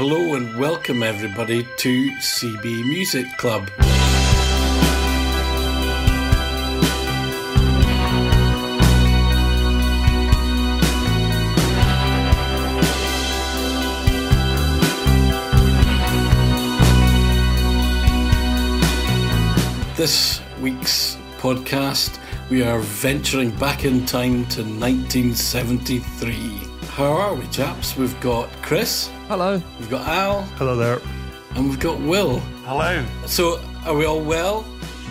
Hello and welcome everybody to CB Music Club. This week's podcast, we are venturing back in time to 1973. How are we, chaps? We've got Chris, Hello. we've got Al, Hello there. and we've got Will. Hello. So, are we all well?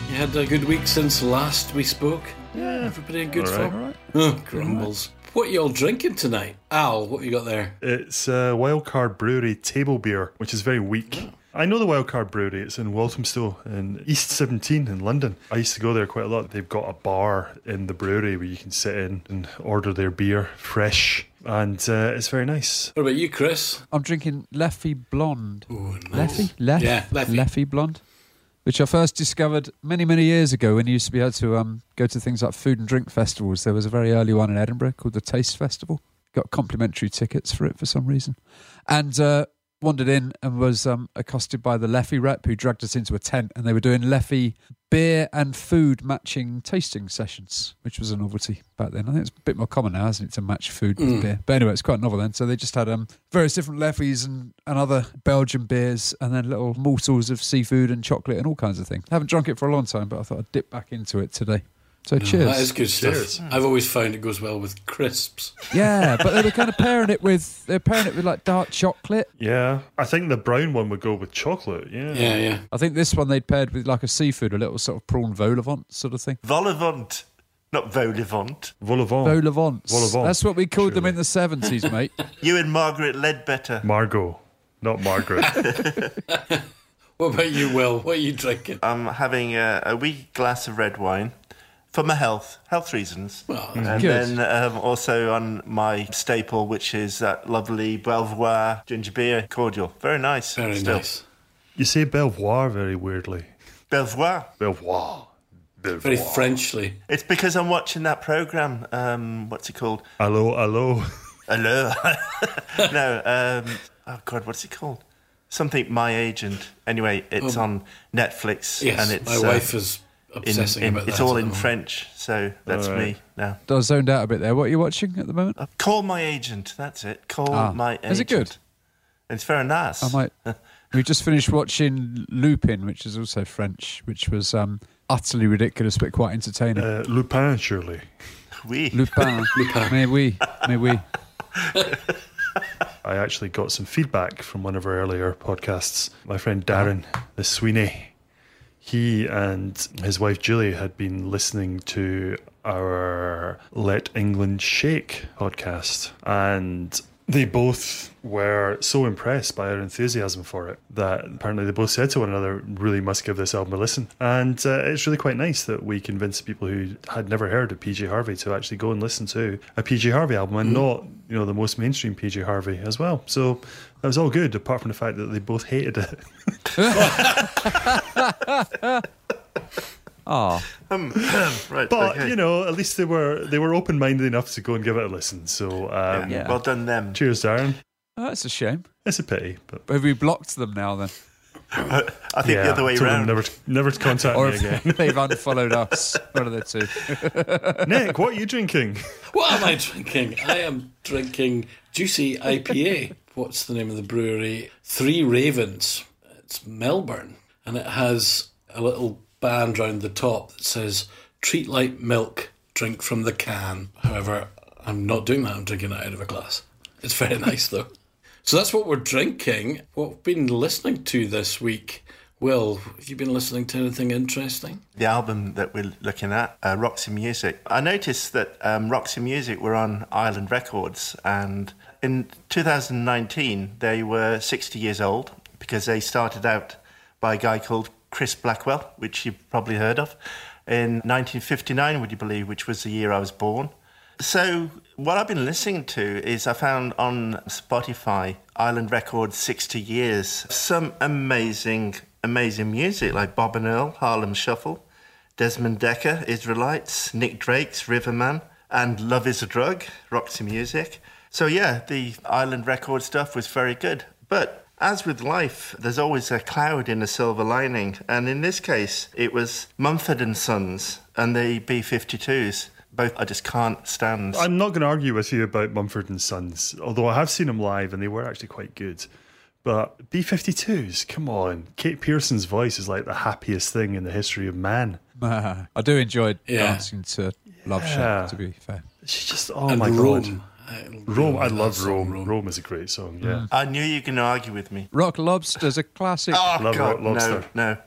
You had a good week since last we spoke? Yeah. Everybody in good All right. form? Oh, grumbles. What are you all drinking tonight? Al, what you got there? It's uh, Wildcard Brewery table beer, which is very weak. I know the Wildcard Brewery. It's in Walthamstow in East 17 in London. I used to go there quite a lot. They've got a bar in the brewery where you can sit in and order their beer fresh, and uh, it's very nice. What about you, Chris? I'm drinking Leffy Blonde. Oh, nice. Leffy? Leff? Yeah, Leffy. Leffy Blonde. Which I first discovered many, many years ago when you used to be able to um, go to things like food and drink festivals. There was a very early one in Edinburgh called the Taste Festival. Got complimentary tickets for it for some reason. And uh, wandered in and was um, accosted by the Leffy rep who dragged us into a tent and they were doing Leffy beer and food matching tasting sessions, which was a novelty back then. I think it's a bit more common now, isn't it, to match food with beer. But anyway, it's quite novel then. So they just had um, various different Leffys and, and other Belgian beers and then little morsels of seafood and chocolate and all kinds of things. haven't drunk it for a long time, but I thought I'd dip back into it today. So oh, cheers. That is good stuff. Cheers. I've always found it goes well with crisps. Yeah, but they were kind of pairing it with they're pairing it with like dark chocolate. Yeah, I think the brown one would go with chocolate. Yeah. Yeah, yeah. I think this one they'd paired with like a seafood, a little sort of prawn vol au vent sort of thing. Volivant. Not Volivant. Vol-au-vent. Vol au vent. Vol au vent, That's what we called them in the seventies, mate. You and Margaret Leadbetter. Margot, not Margaret. What about you, Will? What are you drinking? I'm having a, a wee glass of red wine for my health, health reasons. Well, and Good. then um, also on my staple, which is that lovely Belvoir ginger beer cordial. Very nice. very still. nice. you say Belvoir very weirdly. Belvoir. Belvoir. Belvoir. Very Frenchly. It's because I'm watching that program. Um, what's it called? Hello, hello. Hello. no. Um, oh God, what's it called? Something. My agent. Anyway, it's on Netflix, Yes, and it's my uh, wife is in, obsessing in- about it's that. all in. French, so that's All right. me now. I zoned out a bit there. What are you watching at the moment? Uh, call my agent. That's it. Call Ah. my agent. Is it good? It's very nice. I might. We just finished watching Lupin, which is also French, which was um, utterly ridiculous but quite entertaining. Uh, Lupin, surely. We. Lupin, Lupin. mais oui, mais oui. I actually got some feedback from one of our earlier podcasts. My friend Darren, the Sweeney, he and his wife Julie had been listening to our Let England Shake podcast, and they both were so impressed by our enthusiasm for it that apparently they both said to one another, "Really must give this album a listen." And uh, it's really quite nice that we convinced people who had never heard of PJ Harvey to actually go and listen to a PJ Harvey album, and not you know the most mainstream PJ Harvey as well. So that was all good, apart from the fact that they both hated it. Ah, Um, right. But okay. you know, at least they were they were open minded enough to go and give it a listen. So um, Yeah. Well done, them. cheers, Darren. oh, that's a shame. It's a pity, but Have we blocked them now then? I think yeah, the other way told around. Never, never to contact Or me again. they've unfollowed us? One of the two. Nick, what are you drinking? What am I drinking? I am drinking Juicy IPA. What's the name of the brewery? Three Ravens. It's Melbourne. And it has a little band round the top that says, Treat like milk, drink from the can. However, I'm not doing that. I'm drinking it out of a glass. It's very nice, though. So that's what we're drinking. What we've been listening to this week. Will, have you been listening to anything interesting? the album that we're looking at, uh, Roxy Music. I noticed that um, Roxy Music were on Island Records, and in 2019 they were 60 years old because they started out by a guy called Chris Blackwell, which you've probably heard of, in 1959, would you believe, which was the year I was born. So, what I've been listening to is I found on Spotify Island Records 60 Years some amazing, amazing music like Bob and Earl, Harlem Shuffle, Desmond Dekker, Israelites, Nick Drake's Riverman, and Love is a Drug, Roxy Music. So, yeah, the Island Record stuff was very good. But As with life, there's always a cloud in a silver lining, and in this case, it was Mumford and Sons and the B52s. Both I just can't stand. I'm not going to argue with you about Mumford and Sons, although I have seen them live and they were actually quite good. But B52s, come on. Kate Pierson's voice is like the happiest thing in the history of man. I do enjoy Yeah. dancing to Love Yeah. Shack, to be fair. She's just, oh And my Rome. god. I Rome, I love love that song, Rome. Rome. is a great song, yeah. I knew you were going to argue with me. Rock Lobster's a classic. Oh, Love God, Rock Lobster. no, no.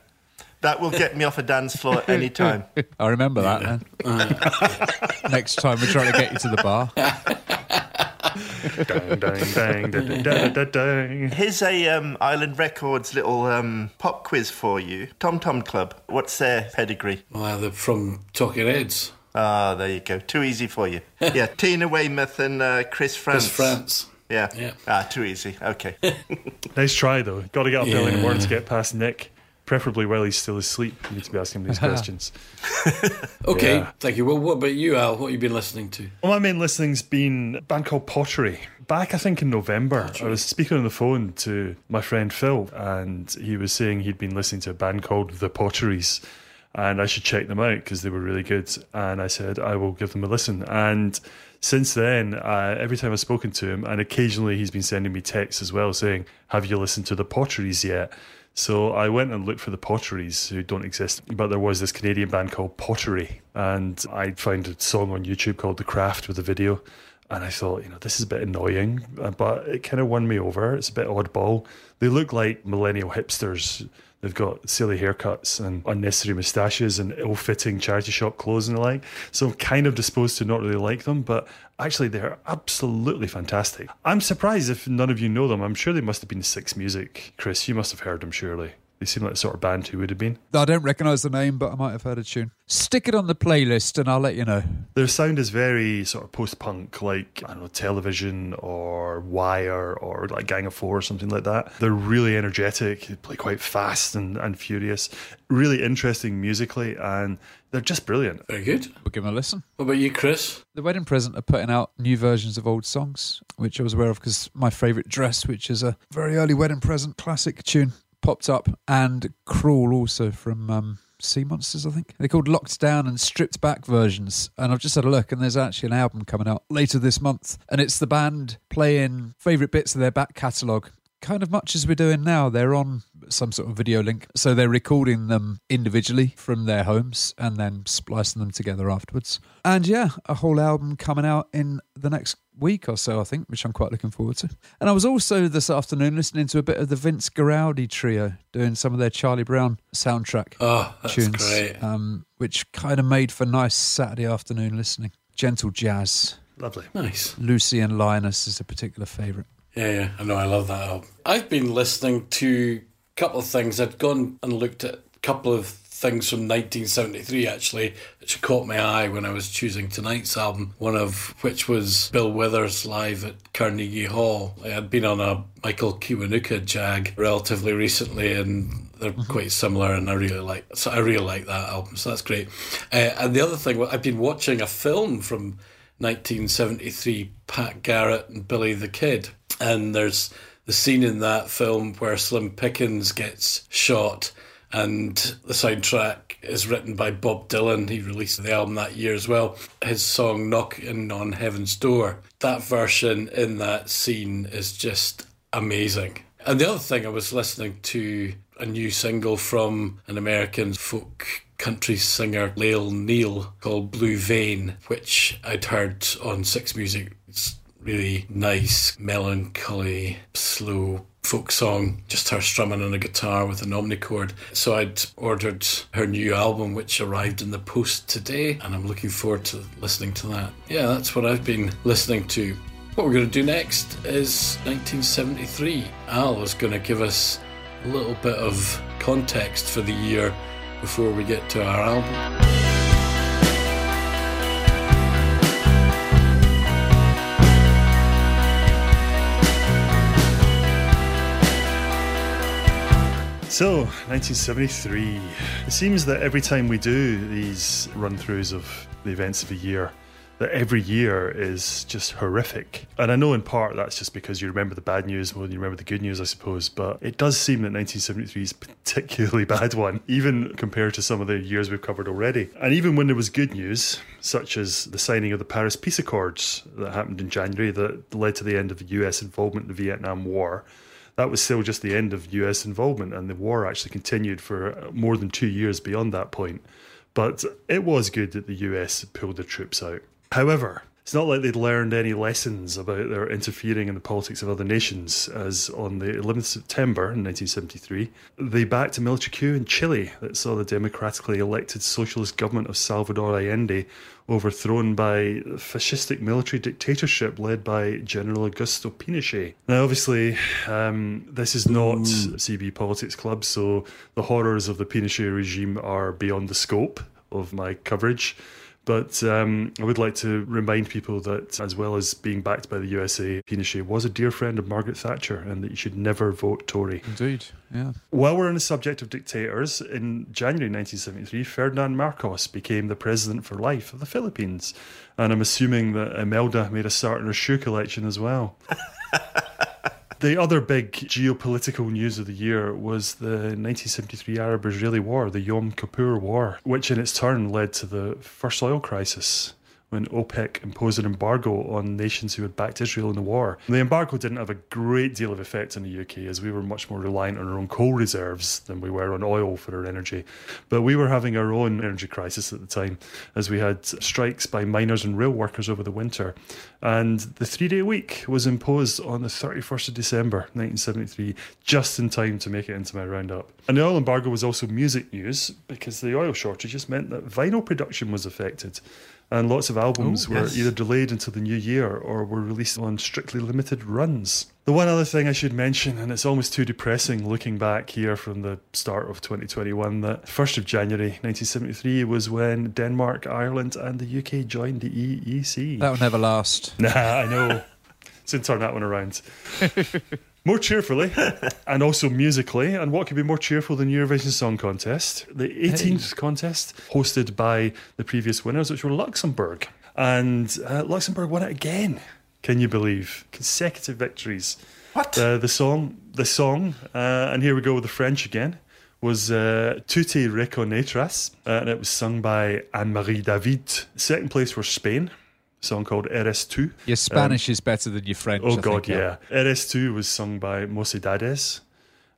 That will get me off a dance floor at any time. I remember that, man. Next time we're trying to get you to the bar. dang, dang, dang, dang, dang, dang, dang. Here's a um, Island Records little um, pop quiz for you. Tom Tom Club. What's their pedigree? Well, they're from Talking Heads. Ah, there you go. Too easy for you. Yeah, Tina Weymouth and uh, Chris Frantz. Chris Frantz. Yeah. Yeah. Ah, too easy. Okay. Nice try, though. Got to get up early in the morning to get past Nick. Preferably while he's still asleep. You need to be asking him these questions. Okay, Yeah. thank you. Well, what about you, Al? What have you been listening to? Well, my main listening's been a band called Pottery. Back, I think, in November, I was speaking on the phone to my friend Phil, and he was saying he'd been listening to a band called The Potteries, and I should check them out because they were really good. And I said, I will give them a listen. And since then, uh, every time I've spoken to him, and occasionally he's been sending me texts as well saying, Have you listened to The Potteries yet? So I went and looked for the Potteries, who don't exist, but there was this Canadian band called Pottery, and I found a song on YouTube called The Craft with a video, and I thought, you know, this is a bit annoying, uh, but it kind of won me over. It's a bit oddball. They look like millennial hipsters. They've got silly haircuts and unnecessary moustaches and ill-fitting charity shop clothes and the like. So I'm kind of disposed to not really like them, but actually they're absolutely fantastic. I'm surprised if none of you know them. I'm sure they must have been Six Music. Chris, you must have heard them surely. They seem like the sort of band who would have been. I don't recognise the name, but I might have heard a tune. Stick it on the playlist and I'll let you know. Their sound is very sort of post-punk, like I don't know, television or Wire or like Gang of Four or something like that. They're really energetic. They play quite fast and, and furious. Really interesting musically, and they're just brilliant. Very good. We'll give them a listen. What about you, Chris? The Wedding Present are putting out new versions of old songs, which I was aware of because my favourite dress, which is a very early Wedding Present classic tune, popped up, and Crawl also from um, Sea Monsters, I think. They're called Locked Down and Stripped Back versions. And I've just had a look, and there's actually an album coming out later this month. And it's the band playing favourite bits of their back catalogue. Kind of much as we're doing now, they're on some sort of video link. So they're recording them individually from their homes and then splicing them together afterwards. And yeah, a whole album coming out in the next week or so, I think, which I'm quite looking forward to. And I was also this afternoon listening to a bit of the Vince Guaraldi trio doing some of their Charlie Brown soundtrack Oh, that's tunes, great. Um, which kind of made for nice Saturday afternoon listening. Gentle jazz. Lovely. Nice. Lucy and Linus is a particular favourite. Yeah, yeah, I know. I love that album. I've been listening to a couple of things. I'd gone and looked at a couple of things from 1973 actually, which caught my eye when I was choosing tonight's album. One of which was Bill Withers live at Carnegie Hall. I had been on a Michael Kiwanuka jag relatively recently, and they're quite similar. And I really like, so I really like that album. So that's great. Uh, and the other thing, I've been watching a film from 1973, Pat Garrett and Billy the Kid. And there's the scene in that film where Slim Pickens gets shot, and the soundtrack is written by Bob Dylan. He released the album that year as well. His song Knocking on Heaven's Door. That version in that scene is just amazing. And the other thing, I was listening to a new single from an American folk country singer, Lael Neale, called Blue Vein, which I'd heard on Six Music. Really nice, melancholy, slow folk song, just her strumming on a guitar with an omnichord. So I'd ordered her new album, which arrived in the post today, and I'm looking forward to listening to that. Yeah, that's what I've been listening to. What we're going to do next is 1973. Al is going to give us a little bit of context for the year before we get to our album. So, 1973. It seems that every time we do these run throughs of the events of a year, that every year is just horrific. And I know in part that's just because you remember the bad news more than you remember the good news, I suppose. But it does seem that 1973 is a particularly bad one, even compared to some of the years we've covered already. And even when there was good news, such as the signing of the Paris Peace Accords that happened in January that led to the end of the US involvement in the Vietnam War that was still just the end of US involvement, and the war actually continued for uh, more than two years beyond that point. But it was good that the US pulled the troops out. However, it's not like they'd learned any lessons about their interfering in the politics of other nations, as on the 11th of September in 1973, they backed a military coup in Chile that saw the democratically elected socialist government of Salvador Allende overthrown by fascistic military dictatorship led by General Augusto Pinochet. Now, obviously, um, this is not Ooh. CB Politics Club, so the horrors of the Pinochet regime are beyond the scope of my coverage. But um, I would like to remind people that, as well as being backed by the USA, Pinochet was a dear friend of Margaret Thatcher and that you should never vote Tory. Indeed, yeah. While we're on the subject of dictators, in January 1973, Ferdinand Marcos became the president for life of the Philippines. And I'm assuming that Imelda made a start in her shoe collection as well. The other big geopolitical news of the year was the 1973 Arab Israeli War, the Yom Kippur War, which in its turn led to the first oil crisis when OPEC imposed an embargo on nations who had backed Israel in the war. The embargo didn't have a great deal of effect on the UK as we were much more reliant on our own coal reserves than we were on oil for our energy. But we were having our own energy crisis at the time as we had strikes by miners and rail workers over the winter. And the three day week was imposed on the 31st of December 1973, just in time to make it into my roundup. And the oil embargo was also music news because the oil shortages meant that vinyl production was affected and lots of albums Ooh, were yes. either delayed until the new year or were released on strictly limited runs. The one other thing I should mention, and it's almost too depressing looking back here from the start of 2021, that 1st of January 1973 was when Denmark, Ireland, and the UK joined the EEC. That'll never last. Nah, I know. Soon turn that one around. More cheerfully, and also musically, and what could be more cheerful than Eurovision Song Contest? The 18th hey. contest, hosted by the previous winners, which were Luxembourg. And uh, Luxembourg won it again. Can you believe? Consecutive victories. What? Uh, the song, the song, uh, and here we go with the French again, was uh, Tu te reconnaîtras, uh, and it was sung by Anne Marie David. Second place for Spain, song called Eres tú. Your Spanish um, is better than your French. Oh, I God, think, yeah. yeah. Eres tú was sung by Mocedades.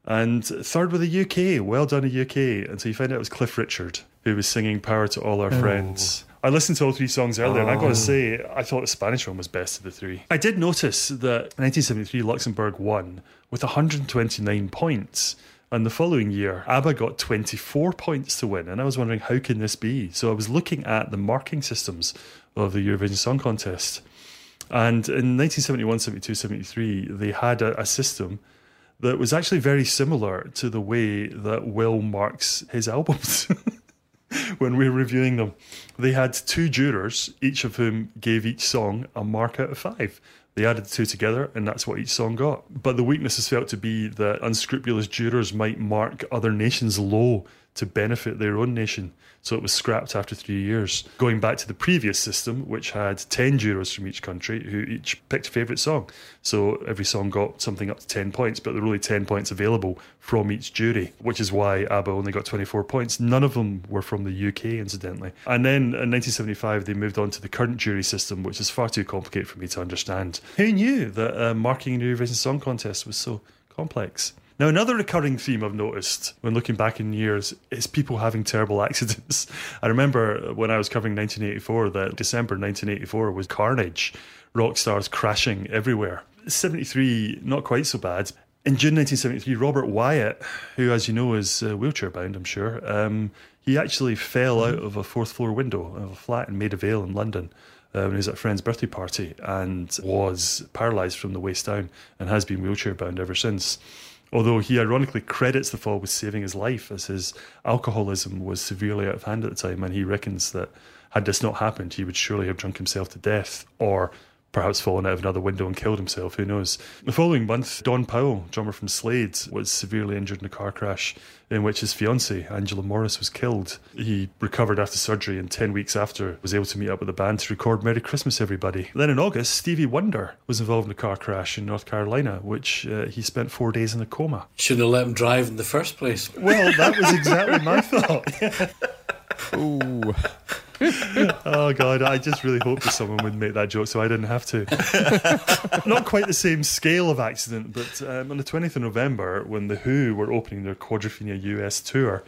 And third with the UK. Well done, the UK. And so you find out it was Cliff Richard who was singing Power to All Our oh. Friends. I listened to all three songs earlier, oh. and I got to say, I thought the Spanish one was best of the three. I did notice that 1973 Luxembourg won with 129 points. And the following year, ABBA got 24 points to win. And I was wondering, how can this be? So I was looking at the marking systems of the Eurovision Song Contest. And in 1971, 72, 73, they had a, a, system that was actually very similar to the way that Will marks his albums when we were reviewing them. They had two jurors, each of whom gave each song a mark out of five. They added the two together, and that's what each song got. But the weakness is felt to be that unscrupulous jurors might mark other nations low to benefit their own nation so it was scrapped after three years. Going back to the previous system, which had 10 jurors from each country who each picked a favourite song. So every song got something up to 10 points, but there were only 10 points available from each jury, which is why ABBA only got 24 points. None of them were from the UK, incidentally. And then in 1975, they moved on to the current jury system, which is far too complicated for me to understand. Who knew that uh, marking a Eurovision Song Contest was so complex? Now, another recurring theme I've noticed when looking back in years is people having terrible accidents. I remember when I was covering 1984 that December 1984 was carnage, rock stars crashing everywhere. 73, not quite so bad. In June 1973, Robert Wyatt, who, as you know, is uh, wheelchair bound, I'm sure, um, he actually fell out of a fourth floor window of a flat in Maida Vale in London. Uh, when he was at a friend's birthday party and was paralysed from the waist down and has been wheelchair bound ever since although he ironically credits the fall with saving his life, as his alcoholism was severely out of hand at the time, and he reckons that had this not happened, he would surely have drunk himself to death or perhaps fallen out of another window and killed himself. Who knows? The following month, Don Powell, drummer from Slade, was severely injured in a car crash in which his fiancée, Angela Morris, was killed. He recovered after surgery and 10 weeks after was able to meet up with the band to record Merry Christmas, Everybody. Then in August, Stevie Wonder was involved in a car crash in North Carolina, which uh, he spent four days in a coma. Should have let him drive in the first place. Well, that was exactly my thought. Ooh. Oh god, I just really hoped that someone would make that joke so I didn't have to. Not quite the same scale of accident, but um, on the 20th of November, when the Who were opening their Quadrophenia US tour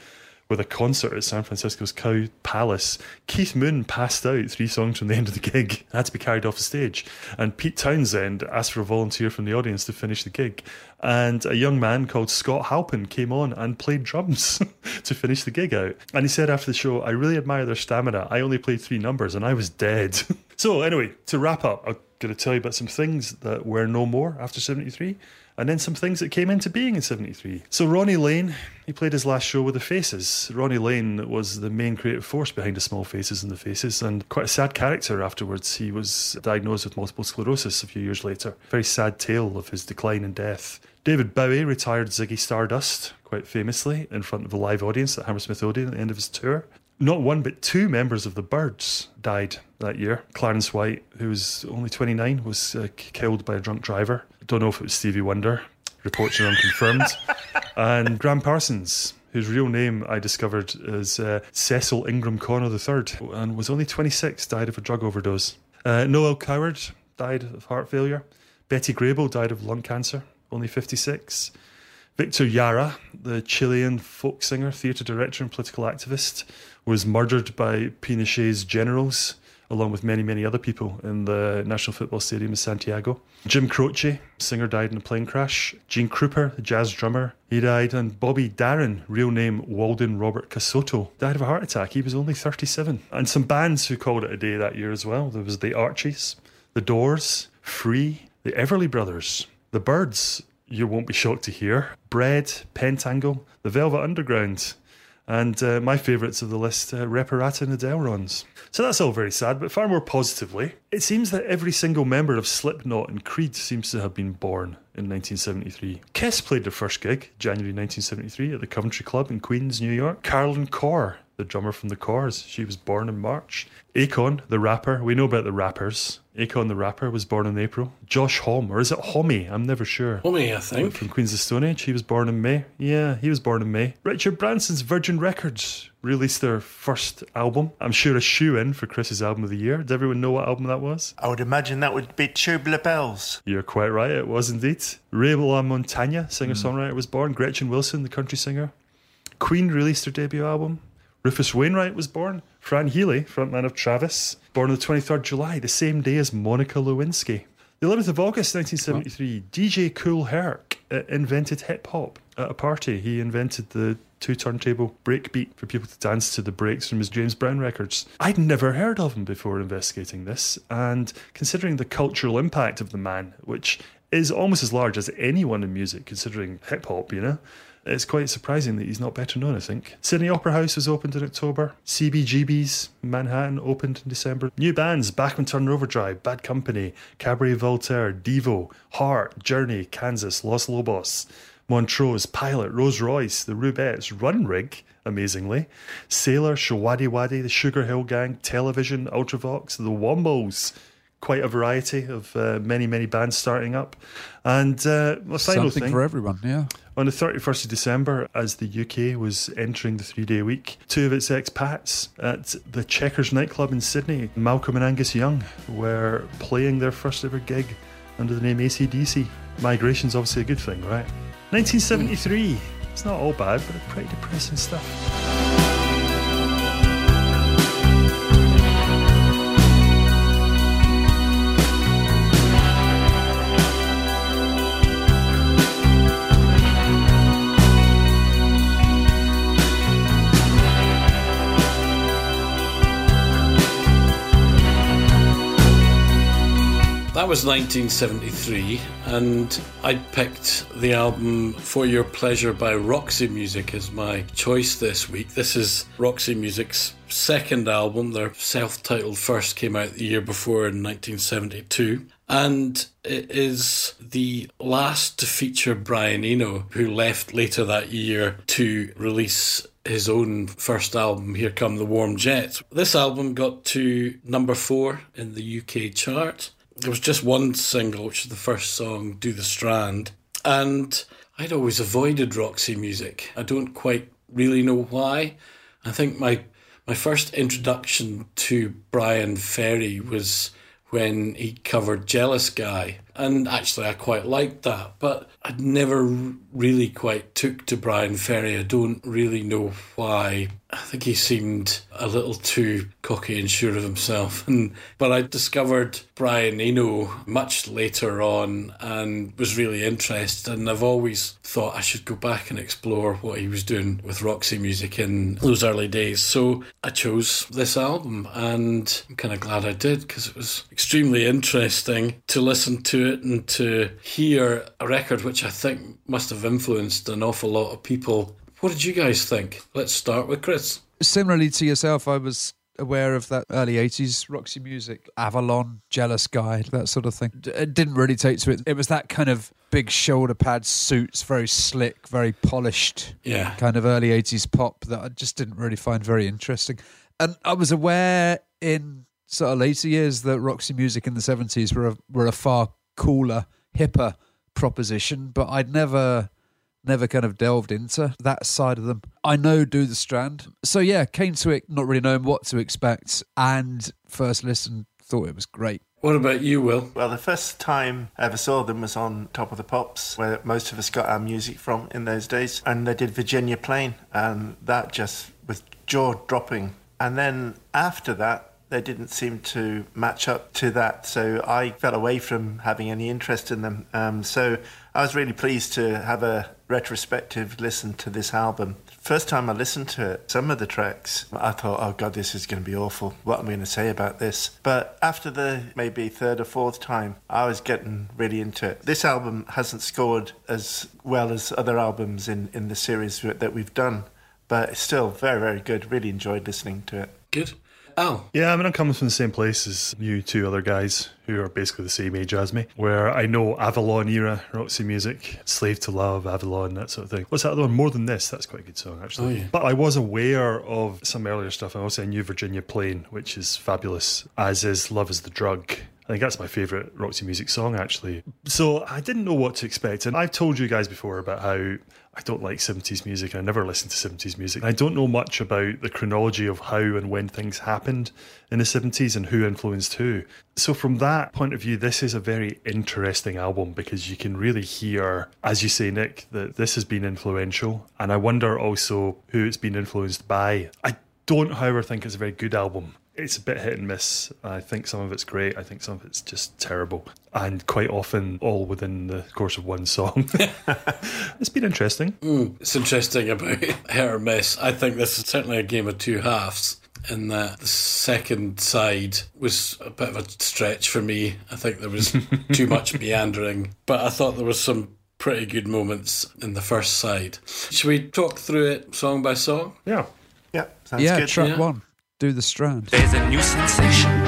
with a concert at San Francisco's Cow Palace, Keith Moon passed out three songs from the end of the gig, had to be carried off the stage, and Pete Townshend asked for a volunteer from the audience to finish the gig. And a young man called Scott Halpin came on and played drums to finish the gig out. And he said after the show, I really admire their stamina. I only played three numbers and I was dead. so, anyway, to wrap up, I'm going to tell you about some things that were no more after 73 and then some things that came into being in 73. So Ronnie Lane, he played his last show with the Faces. Ronnie Lane was the main creative force behind the Small Faces and the Faces, and quite a sad character afterwards. He was diagnosed with multiple sclerosis a few years later. Very sad tale of his decline and death. David Bowie retired Ziggy Stardust, quite famously, in front of a live audience at Hammersmith Odeon at the end of his tour. Not one, but two members of the Byrds died that year. Clarence White, who was only 29, was uh, killed by a drunk driver. Don't know if it was Stevie Wonder. Reports are unconfirmed. and Graham Parsons, whose real name I discovered is uh, Cecil Ingram Connor III, and was only 26, died of a drug overdose. Uh, Noel Coward died of heart failure. Betty Grable died of lung cancer, only 56. Victor Jara, the Chilean folk singer, theatre director, and political activist, was murdered by Pinochet's generals, along with many, many other people, in the National Football Stadium in Santiago. Jim Croce, singer, died in a plane crash. Gene Krupa, the jazz drummer, he died. And Bobby Darin, real name Walden Robert Cassotto, died of a heart attack. He was only 37. And some bands who called it a day that year as well. There was the Archies, the Doors, Free, the Everly Brothers, the Byrds, you won't be shocked to hear, Bread, Pentangle, the Velvet Underground, and uh, my favourites of the list, uh, Reparata and Delrons. So that's all very sad, but far more positively, it seems that every single member of Slipknot and Creed seems to have been born in 1973. Kiss played their first gig, January 1973, at the Coventry Club in Queens, New York. Caroline Corr, the drummer from the Corrs, she was born in March. Akon, the rapper, we know about the rappers. Akon, the rapper, was born in April. Josh Homme, or is it Homme? I'm never sure. Homie, I think. From Queens of Stone Age, he was born in May. Yeah, he was born in May. Richard Branson's Virgin Records released their first album. I'm sure a shoe in for Chris's album of the year. Does everyone know what album that was? I would imagine that would be Tubular Bells. You're quite right, it was indeed. Ray La Montagne, singer songwriter, was born. Gretchen Wilson, the country singer. Queen released their debut album. Rufus Wainwright was born. Fran Healy, frontman of Travis, born on the 23rd July, the same day as Monica Lewinsky. The 11th of August 1973, DJ Kool Herc uh, invented hip hop at a party. He invented the two turntable breakbeat for people to dance to the breaks from his James Brown records. I'd never heard of him before investigating this, and considering the cultural impact of the man, which is almost as large as anyone in music, considering hip hop, you know. It's quite surprising that he's not better known, I think. Sydney Opera House was opened in October. CBGB's Manhattan opened in December. New bands Bachman Turner Overdrive, Bad Company, Cabaret Voltaire, Devo, Heart, Journey, Kansas, Los Lobos, Montrose, Pilot, Rose Royce, The Rubettes, Run Rig, amazingly, Sailor, Showaddywaddy, The Sugar Hill Gang, Television, Ultravox, The Wombles. Quite a variety of uh, many, many bands starting up. And uh, my final Something thing. for everyone, yeah. On the 31st of December, as the UK was entering the three day week, two of its expats at the Chequers nightclub in Sydney, Malcolm and Angus Young, were playing their first ever gig under the name ACDC. Migration's obviously a good thing, right? 1973. It's not all bad, but pretty depressing stuff. That was 1973, and I picked the album For Your Pleasure by Roxy Music as my choice this week. This is Roxy Music's second album. Their self titled first came out the year before in 1972. And it is the last to feature Brian Eno, who left later that year to release his own first album, Here Come the Warm Jets. This album got to number four in the UK chart. There was just one single, which is the first song, Do the Strand. And I'd always avoided Roxy music. I don't quite really know why. I think my my first introduction to Bryan Ferry was when he covered Jealous Guy. And actually, I quite liked that, but I'd never really quite took to Bryan Ferry. I don't really know why. I think he seemed a little too cocky and sure of himself. And but I discovered Brian Eno much later on and was really interested. And I've always thought I should go back and explore what he was doing with Roxy music in those early days. So I chose this album, and I'm kind of glad I did because it was extremely interesting to listen to it and to hear a record which I think must have influenced an awful lot of people. What did you guys think? Let's start with Chris. Similarly to yourself, I was aware of that early 80s Roxy music, Avalon, Jealous Guy, that sort of thing. It didn't really take to it. It was that kind of big shoulder pad suits, very slick, very polished, Yeah. kind of early 80s pop that I just didn't really find very interesting. And I was aware in sort of later years that Roxy music in the 70s were a, were a far cooler, hipper proposition, but I'd never never kind of delved into that side of them. I know Do the Strand. So yeah, came to it not really knowing what to expect and first listen thought it was great. What about you, Will? Well, the first time I ever saw them was on Top of the Pops, where most of us got our music from in those days. And they did Virginia Plain, and that just was jaw dropping. And then after that, they didn't seem to match up to that. So I fell away from having any interest in them. Um, so I was really pleased to have a retrospective listen to this album. First time I listened to it, some of the tracks, I thought, oh God, this is going to be awful. What am I going to say about this? But after the maybe third or fourth time, I was getting really into it. This album hasn't scored as well as other albums in, in the series that we've done, but it's still very, very good. Really enjoyed listening to it. Good. Al. Yeah, I mean, I'm coming from the same place as you two other guys who are basically the same age as me, where I know Avalon era, Roxy music, Slave to Love, Avalon, that sort of thing. What's that other one? More Than This, that's quite a good song, actually. Oh, yeah. But I was aware of some earlier stuff. I also knew Virginia Plain, which is fabulous, as is Love is the Drug. I think that's my favourite Roxy music song, actually. So I didn't know what to expect. And I've told you guys before about how I don't like 70s music. I never listened to 70s music. I don't know much about the chronology of how and when things happened in the 70s and who influenced who. So, from that point of view, this is a very interesting album because you can really hear, as you say, Nick, that this has been influential. And I wonder also who it's been influenced by. I don't, however, think it's a very good album. It's a bit hit and miss. I think some of it's great. I think some of it's just terrible. And quite often, all within the course of one song. it's been interesting. Hmm, it's interesting about hit or miss. I think this is certainly a game of two halves. In that the second side was a bit of a stretch for me. I think there was too much meandering, but I thought there was some pretty good moments in the first side. Should we talk through it song by song? Yeah. Yeah, sounds yeah, good. track Yeah. one, Do the Strand. There's a new sensation, a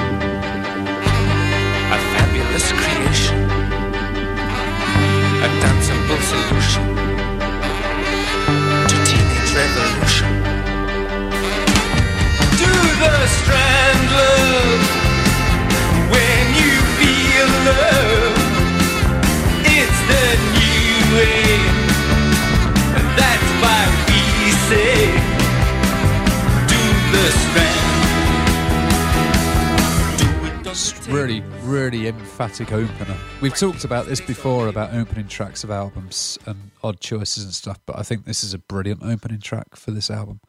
fabulous creation, a danceable solution Really, emphatic opener. We've talked about this before about opening tracks of albums and odd choices and stuff, but I think this is a brilliant opening track for this album.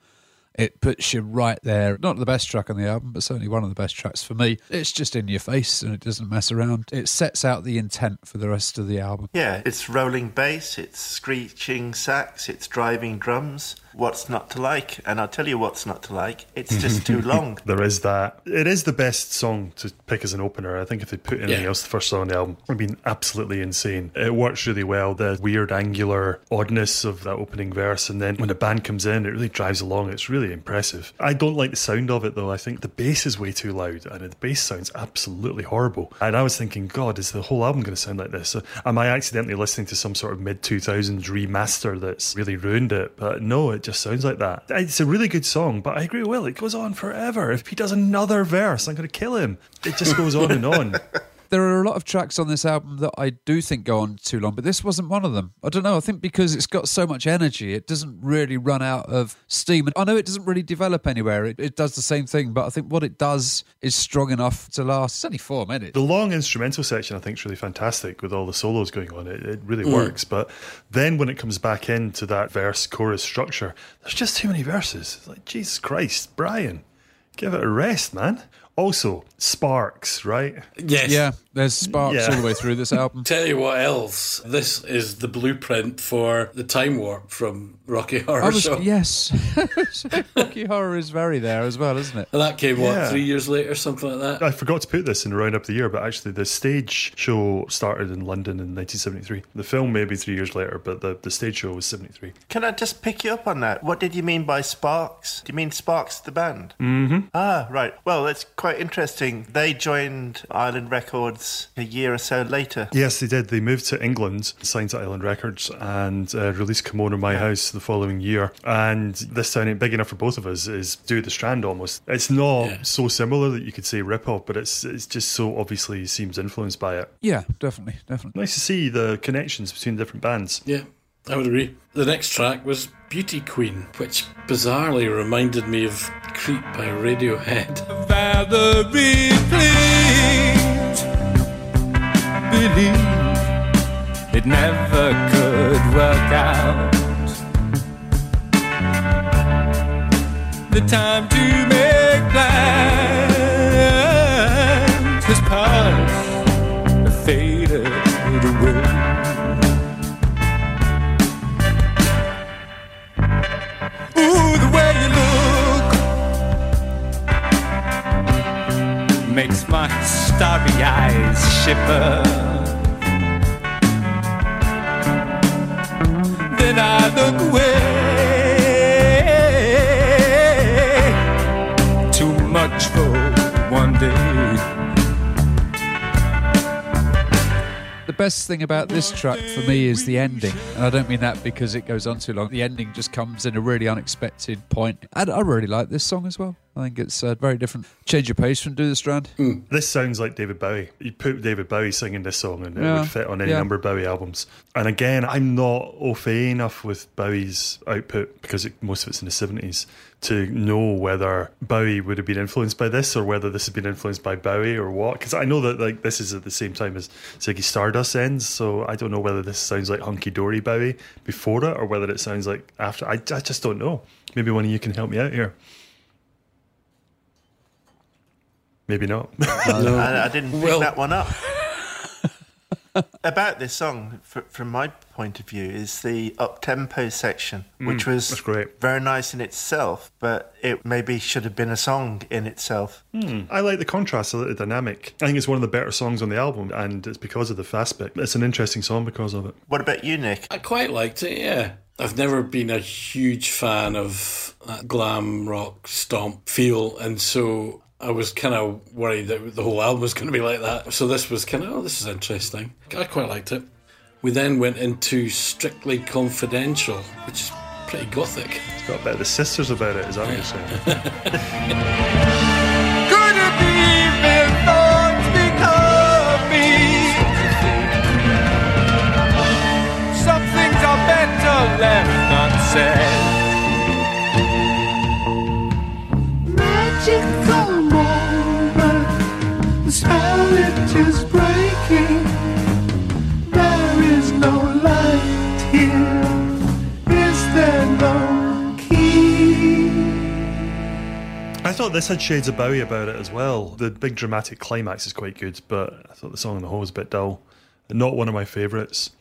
It puts you right there. Not the best track on the album, but certainly one of the best tracks for me. It's just in your face and it doesn't mess around. It sets out the intent for the rest of the album. Yeah, it's rolling bass, it's screeching sax, it's driving drums. What's not to like, and I'll tell you what's not to like. It's just too long. There is that. It is the best song to pick as an opener. I think if they put anything Yeah. else, the first song on the album would have been absolutely insane. It works really well. The weird angular oddness of that opening verse, and then when the band comes in, it really drives along. It's really impressive. I don't like the sound of it though. I think the bass is way too loud, and the bass sounds absolutely horrible. And I was thinking, God, is the whole album going to sound like this? Uh, am I accidentally listening to some sort of mid 2000s remaster that's really ruined it? But no, it just sounds like that. It's a really good song, but I agree with Will. It goes on forever. If he does another verse, I'm going to kill him. It just goes on and on. There are a lot of tracks on this album that I do think go on too long, but this wasn't one of them. I don't know. I think because it's got so much energy, it doesn't really run out of steam. And I know it doesn't really develop anywhere. It, it does the same thing, but I think what it does is strong enough to last. It's only four minutes. The long instrumental section, I think, is really fantastic with all the solos going on. It, it really mm. works. But then when it comes back into that verse chorus structure, there's just too many verses. It's like, Jesus Christ, Brian, give it a rest, man. Also, Sparks, right? Yes. Yeah, there's sparks Yeah. all the way through this album. Tell you what else. This is the blueprint for the time warp from Rocky Horror I was, Show. yes. Rocky Horror is very there as well, isn't it? And that came, Yeah. what, three years later, something like that? I forgot to put this in the roundup of the year, but actually, the stage show started in London in 1973. The film maybe three years later, but the, the stage show was 73. Can I just pick you up on that? What did you mean by Sparks? Do you mean Sparks the band? Mm-hmm. Ah, right. Well, it's quite interesting. They joined Island Records a year or so later. Yes, they did. They moved to England, signed to Island Records, and uh, released Kimono My House the following year. And this sounding big enough for both of us is Do the Strand almost. It's not Yeah. so similar that you could say rip off, but it's it's just so obviously seems influenced by it. Yeah, definitely, definitely. Nice to see the connections between different bands. Yeah, I would agree. The next track was Beauty Queen, which bizarrely reminded me of Creep by Radiohead. Valerie, please believe it never could work out. The time to make makes my starry eyes shiver. Then I look away. Too much for one day. The best thing about this track for me is the ending. And I don't mean that because it goes on too long. The ending just comes in a really unexpected point. And I really like this song as well. I think it's a very different change of pace from Do the Strand. Hmm. This sounds like David Bowie. You put David Bowie singing this song and it Yeah, would fit on any yeah. number of Bowie albums. And again, I'm not au fait enough with Bowie's output because it, most of it's in the 70s to know whether Bowie would have been influenced by this or whether this has been influenced by Bowie or what. Because I know that like this is at the same time as Ziggy Stardust ends, so I don't know whether this sounds like Hunky Dory Bowie before it or whether it sounds like after. I, I just don't know. Maybe one of you can help me out here. Maybe not. I, I didn't pick Well- that one up. About this song, fr from my point of view, is the up tempo section, mm, which was that's great. very nice in itself, but it maybe should have been a song in itself. Hmm. I like the contrast, I like the dynamic. I think it's one of the better songs on the album, and it's because of the fast bit. It's an interesting song because of it. What about you, Nick? I quite liked it, yeah. I've never been a huge fan of that glam rock stomp feel, and so I was kind of worried that the whole album was going to be like that. So this was kind of, oh, this is interesting. I quite liked it. We then went into Strictly Confidential, which is pretty gothic. It's got a bit of the sisters about it, is that what you're saying? thought this had shades of Bowie about it as well. The big dramatic climax is quite good, but I thought the song on the whole was a bit dull. Not one of my favourites.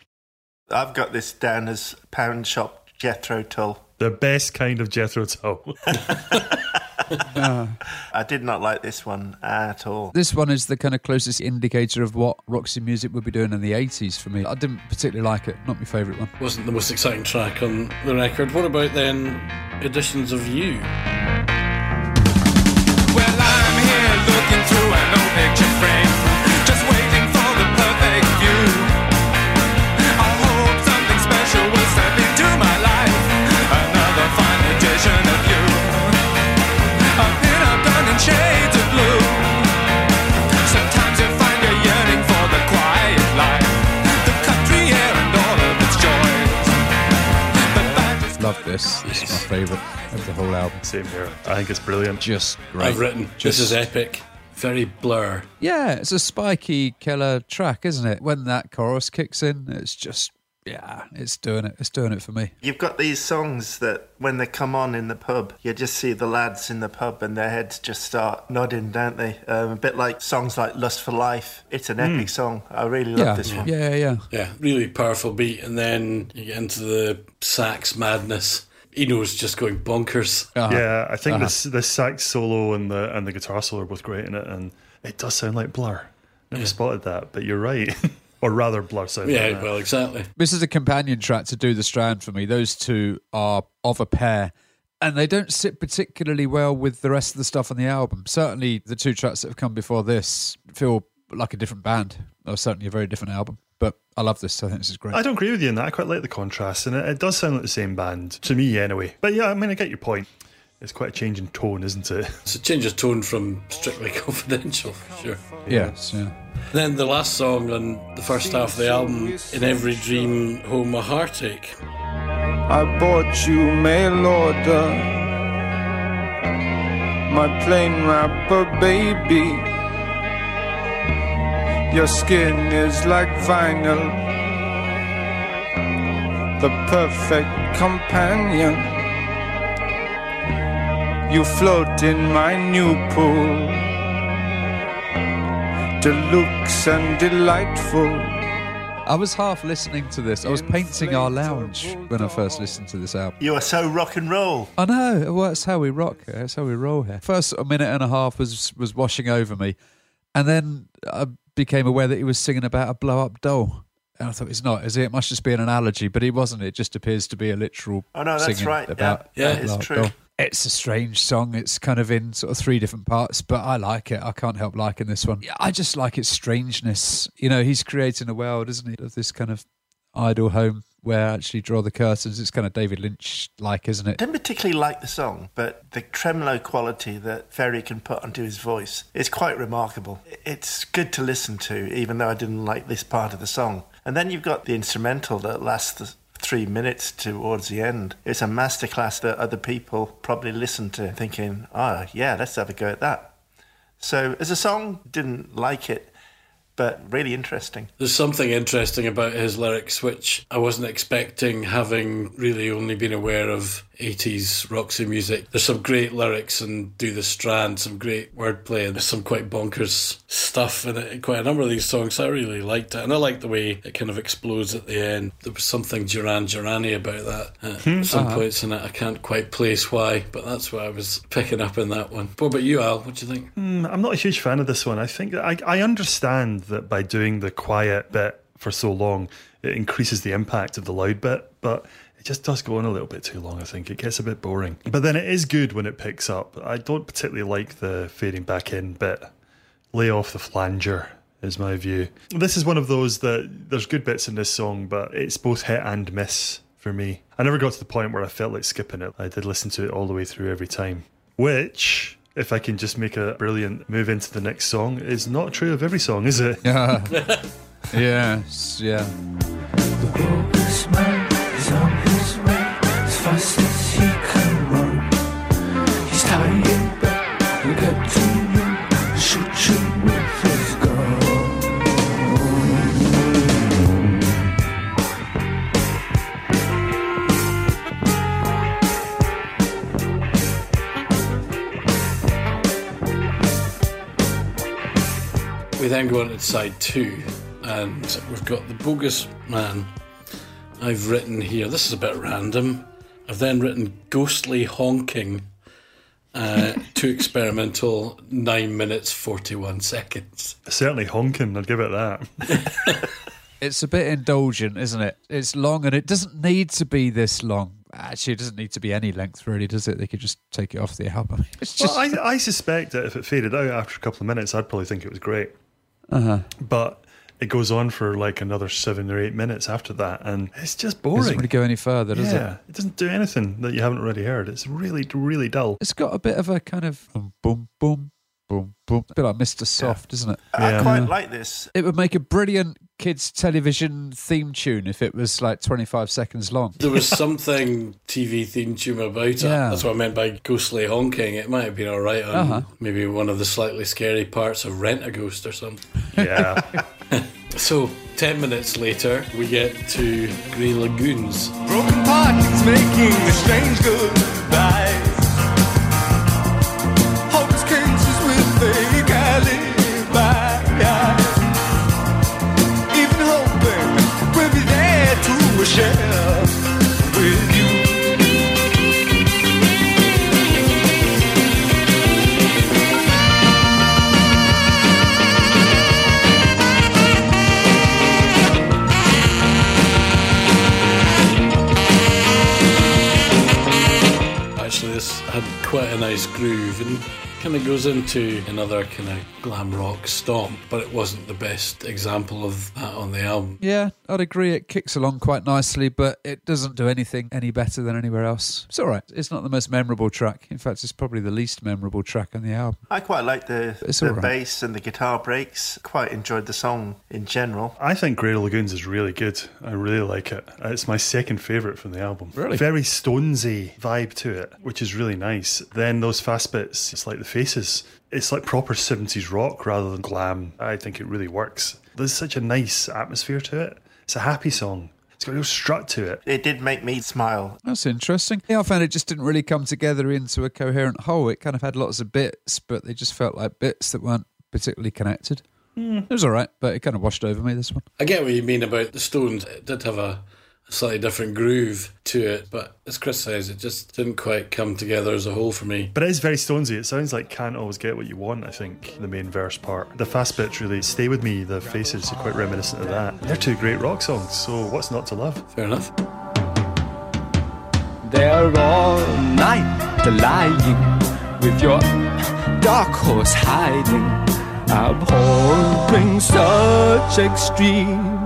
I've got this down as Pound Shop Jethro Tull. The best kind of Jethro Tull. Uh. I did not like this one at all. This one is the kind of closest indicator of what Roxy Music would be doing in the 80s for me. I didn't particularly like it, not my favourite one. Wasn't the most exciting track on the record. What about then editions of You? Through an old picture frame, just waiting for the perfect view. I hope something special will step into my life. Another fine edition of you. A pin-up gun in shades of blue. Sometimes you find you're yearning for the quiet life, the country air and all of its joys. But that just Love this. This is my favourite of the whole album. Same here. I think it's brilliant. Just great. I've written, Just- this is epic. Very blur. Yeah, it's a spiky killer track, isn't it? When that chorus kicks in, it's just yeah, it's doing it. It's doing it for me. You've got these songs that when they come on in the pub, you just see the lads in the pub and their heads just start nodding, don't they? Um, a bit like songs like Lust for Life. It's an epic song. I really love Yeah, this one. yeah, yeah. Yeah, really powerful beat. And then you get into the sax madness. Eno's just going bonkers. Uh-huh. Yeah, I think Uh-huh. this the sax solo and the and the guitar solo are both great in it, and it does sound like Blur. Never spotted that, but you're right, or rather, Blur sounds Yeah, like well, exactly. This is a companion track to Do the Strand for me. Those two are of a pair. And they don't sit particularly well with the rest of the stuff on the album. Certainly, the two tracks that have come before this feel like a different band, or certainly a very different album. But I love this. I think this is great. I don't agree with you in that. I quite like the contrast, and it, it does sound like the same band to me, anyway. But yeah, I mean, I get your point. It's quite a change in tone, isn't it? It's a change of tone from Strictly Confidential, for sure. yes, yeah. Then the last song on the first half of the album, In Every Dream, Home a Heartache. I bought you mail order, my plain wrapper baby. Your skin is like vinyl, the perfect companion. You float in my new pool, deluxe and delightful. I was half listening to this. I was painting our lounge when I first listened to this album. You are so rock and roll. I know. Well, that's how we rock. That's how we roll here. First a minute and a half was was washing over me, and then I became aware that he was singing about a blow up doll. And I thought it's not, is it? It must just be an analogy, but it wasn't. It just appears to be a literal. Oh, no, that's right. About Yeah, yeah, it's true. doll. It's a strange song. It's kind of in sort of three different parts, but I like it. I can't help liking this one. Yeah, I just like its strangeness. You know, he's creating a world, isn't he, of this kind of idle home where actually draw the curtains. It's kind of David Lynch like, isn't it? I didn't particularly like the song, but the tremolo quality that Ferry can put onto his voice is quite remarkable. It's good to listen to, even though I didn't like this part of the song. And then you've got the instrumental that lasts three minutes towards the end. It's a masterclass that other people probably listen to, thinking, "Oh, yeah, let's have a go at that." So, as a song, didn't like it, but really interesting. There's something interesting about his lyrics, which I wasn't expecting, having really only been aware of 80s Roxy music. There's some great lyrics and Do the Strand, some great wordplay, and there's some quite bonkers stuff in it. Quite a number of these songs, I really liked it. And I like the way it kind of explodes at the end. There was something Duran Durani about that at hmm, some uh-huh. points in it. I can't quite place why, but that's what I was picking up in that one. What about you, Al? What do you think? Hmm, I'm not a huge fan of this one. I think I, I understand that by doing the quiet bit for so long, it increases the impact of the loud bit, but it just does go on a little bit too long. I think it gets a bit boring. But then it is good when it picks up. I don't particularly like the fading back in bit. Lay off the flanger is my view. This is one of those that there's good bits in this song, but it's both hit and miss for me. I never got to the point where I felt like skipping it. I did listen to it all the way through every time. Which, if I can just make a brilliant move into the next song, is not true of every song, is it? Yeah. yes, yeah. We then go on to side two, and we've got the bogus man. I've written here. This is a bit random. I've then written ghostly honking uh, to experimental nine minutes forty one seconds. Certainly honking, I'd give it that. It's a bit indulgent, isn't it? It's long and it doesn't need to be this long. Actually, it doesn't need to be any length, really, does it? They could just take it off the album. It's just. Well, I, I suspect that if it faded out after a couple of minutes, I'd probably think it was great. Uh-huh. But it goes on for like another seven or eight minutes after that, and it's just boring. doesn't really go any further, does yeah, it? it doesn't do anything that you haven't already heard. It's really, really dull. It's got a bit of a kind of boom, boom, boom, boom, boom. A bit like Mr. Soft, isn't it? Yeah. I quite like this. It would make a brilliant kids' television theme tune if it was like 25 seconds long. There was something TV theme tune about it. Yeah. That's what I meant by ghostly honking. It might have been all right on Uh-huh. maybe one of the slightly scary parts of Rentaghost or something. Yeah, So, 10 minutes later, we get to Grey Lagoons. Broken parties making a strange goodbyes. Actually, this had quite a nice groove and kind of goes into another kind of glam rock stomp, but it wasn't the best example of that on the album. Yeah, I'd agree. It kicks along quite nicely, but it doesn't do anything any better than anywhere else. It's all right. It's not the most memorable track. In fact, it's probably the least memorable track on the album. I quite like the, the all right. bass and the guitar breaks. Quite enjoyed the song in general. I think Grey Lagoons is really good. I really like it. Uh, it's my second favourite from the album. Really? Very Stonesy vibe to it, which is really nice. Then those fast bits, it's like the faces. It's like proper 70s rock rather than glam. I think it really works. There's such a nice atmosphere to it. It's a happy song. It's got a real strut to it. It did make me smile. That's interesting. Yeah, I found it just didn't really come together into a coherent whole. It kind of had lots of bits, but they just felt like bits that weren't particularly connected. Hmm. It was all right, but it kind of washed over me, this one. I get what you mean about the Stones. It did have a, a slightly different groove to it, but as Chris says, it just didn't quite come together as a whole for me. But it is very Stonesy. It sounds like can't always get what you want, I think, the main verse part. The fast bits really stay with me. The faces are quite reminiscent of that. They're two great rock songs, so what's not to love? Fair enough. There all night lying with your dark horse hiding, abhorring such extreme.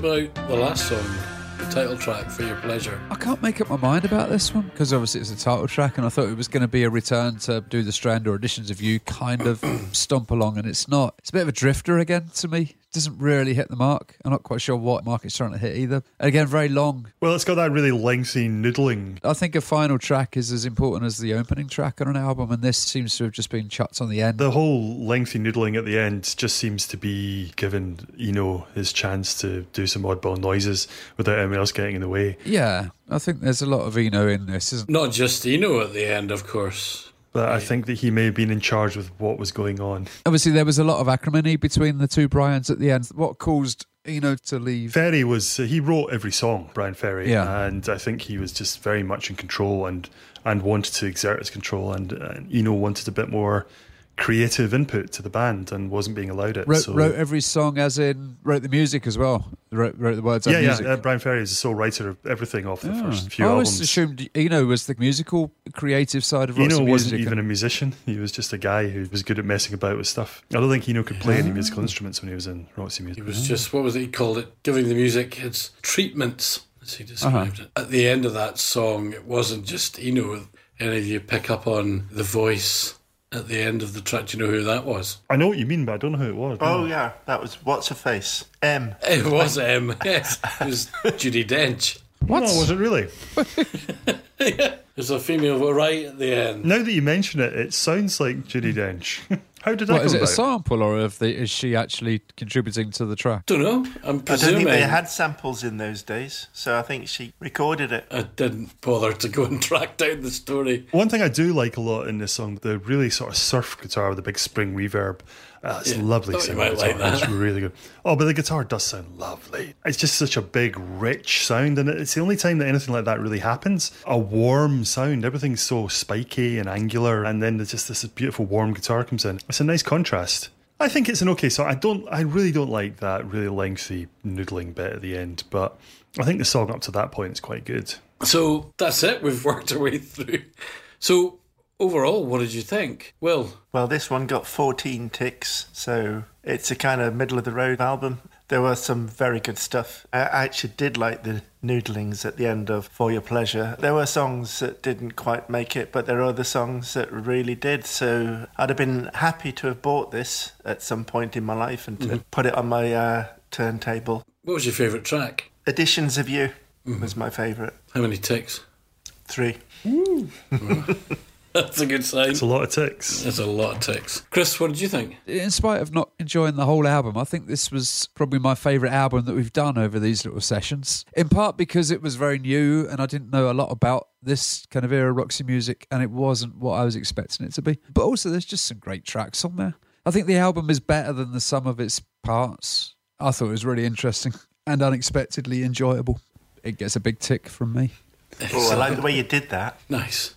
About the last song, the title track for Your Pleasure? I can't make up my mind about this one because obviously it's a title track, and I thought it was going to be a return to do the Strand or Editions of You kind of stomp along, and it's not. It's a bit of a drifter again to me. It doesn't really hit the mark. I'm not quite sure what mark it's trying to hit either. And again, very long. Well, it's got that really lengthy noodling. I think a final track is as important as the opening track on an album, and this seems to have just been chucked on the end. The whole lengthy noodling at the end just seems to be giving Eno his chance to do some oddball noises without anyone else getting in the way. yeah, I think there's a lot of Eno in this, isn't Not just Eno at the end, of course. But I think that he may have been in charge with what was going on. Obviously, there was a lot of acrimony between the two Bryans at the end. What caused Eno to leave? Ferry was uh, he wrote every song, Bryan Ferry, Yeah. and I think he was just very much in control and and wanted to exert his control, and, and Eno wanted a bit more creative input to the band and wasn't being allowed it. Wrote, so wrote every song, as in wrote the music as well. Wrote, wrote the words yeah, on yeah. music. uh, Bryan Ferry is the sole writer of everything off the Ah. first few I always albums. assumed Eno was the musical, creative side of Roxy. Eno Roxy wasn't music. even a musician. He was just a guy who was good at messing about with stuff. I don't think Eno could play any musical instruments when he was in Roxy Music. He was just, what was it he called it? Giving the music its treatments, as he described it. At the end of that song, it wasn't just Eno. Any of you pick up on the voice at the end of the track? Do you know who that was? I know what you mean, but I don't know who it was. Oh yeah, that was what's her face? M. It was M. yes, it was Judi Dench. What? No, was it really? There's a female right at the end. Now that you mention it, it sounds like Judi Dench. How did that What, is come it a sample or of the, is she actually contributing to the track? Don't know. I'm I don't think they had samples in those days, so I think she recorded it. I didn't bother to go and track down the story. One thing I do like a lot in this song, the really sort of surf guitar with the big spring reverb. Uh, it's Yeah. lovely you like that. It's really good. Oh, but the guitar does sound lovely. It's just such a big, rich sound, and it's the only time that anything like that really happens. A warm sound. Everything's so spiky and angular, and then there's just this beautiful warm guitar comes in. It's a nice contrast. I think it's an okay song. I don't. I really don't like that really lengthy noodling bit at the end, but I think the song up to that point is quite good. So that's it. We've worked our way through. So overall, what did you think? Well, Well, this one got 14 ticks, so it's a kind of middle of the road album. There was some very good stuff. I I actually did like the noodlings at the end of For Your Pleasure. There were songs that didn't quite make it, but there are other songs that really did. So I'd have been happy to have bought this at some point in my life and to put it on my uh, turntable. what was your favourite track? Editions of You was my favourite. How many ticks? Three. That's a good sign. It's a lot of ticks. It's a lot of ticks. Chris, what did you think? In spite of not enjoying the whole album, I think this was probably my favourite album that we've done over these little sessions. In part because it was very new and I didn't know a lot about this kind of era Roxy music and it wasn't what I was expecting it to be. But also, there's just some great tracks on there. I think the album is better than the sum of its parts. I thought it was really interesting and unexpectedly enjoyable. It gets a big tick from me. Oh, I like the way you did that. Nice.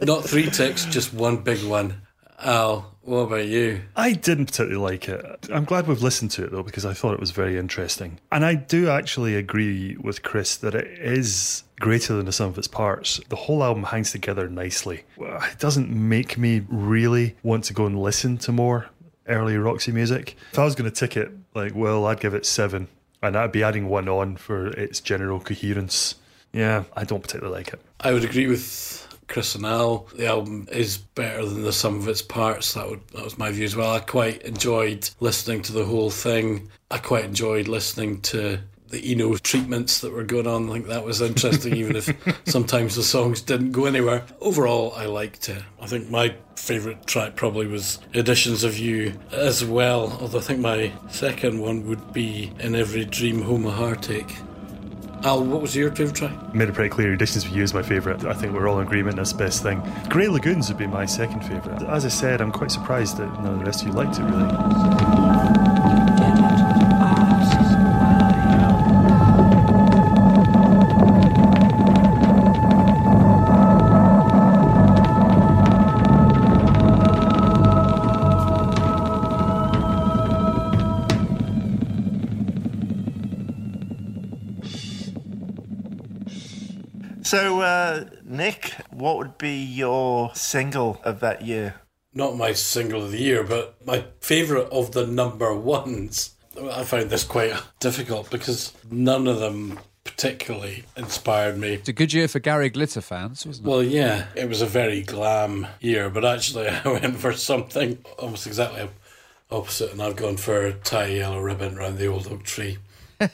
Not three ticks, just one big one. Al, what about you? I didn't particularly like it. I'm glad we've listened to it though because I thought it was very interesting. And I do actually agree with Chris that it is greater than the sum of its parts. The whole album hangs together nicely. It doesn't make me really want to go and listen to more early Roxy music. If I was going to tick it, like, well, I'd give it seven, and I'd be adding one on for its general coherence. Yeah, I don't particularly like it. I would agree with Chris and Al. The album is better than the sum of its parts. That would that was my view as well. I quite enjoyed listening to the whole thing. I quite enjoyed listening to the Eno treatments that were going on. I think that was interesting, even if sometimes the songs didn't go anywhere. Overall, I liked it. I think my favourite track probably was Editions of You as well. Although I think my second one would be In Every Dream Home a Heartache. Al, what was your favourite track? Made it pretty clear, Editions of You is my favourite. I think we're all in agreement that's the best thing. Grey Lagoons would be my second favourite. As I said, I'm quite surprised that none of the rest of you liked it really. Single of that year? not my single of the year, but my favourite of the number ones. I found this quite difficult because none of them particularly inspired me. It's a good year for Gary Glitter fans, wasn't it? Well, yeah, it was a very glam year, but actually I went for something almost exactly opposite, and I've gone for a tie yellow ribbon around the old oak tree. I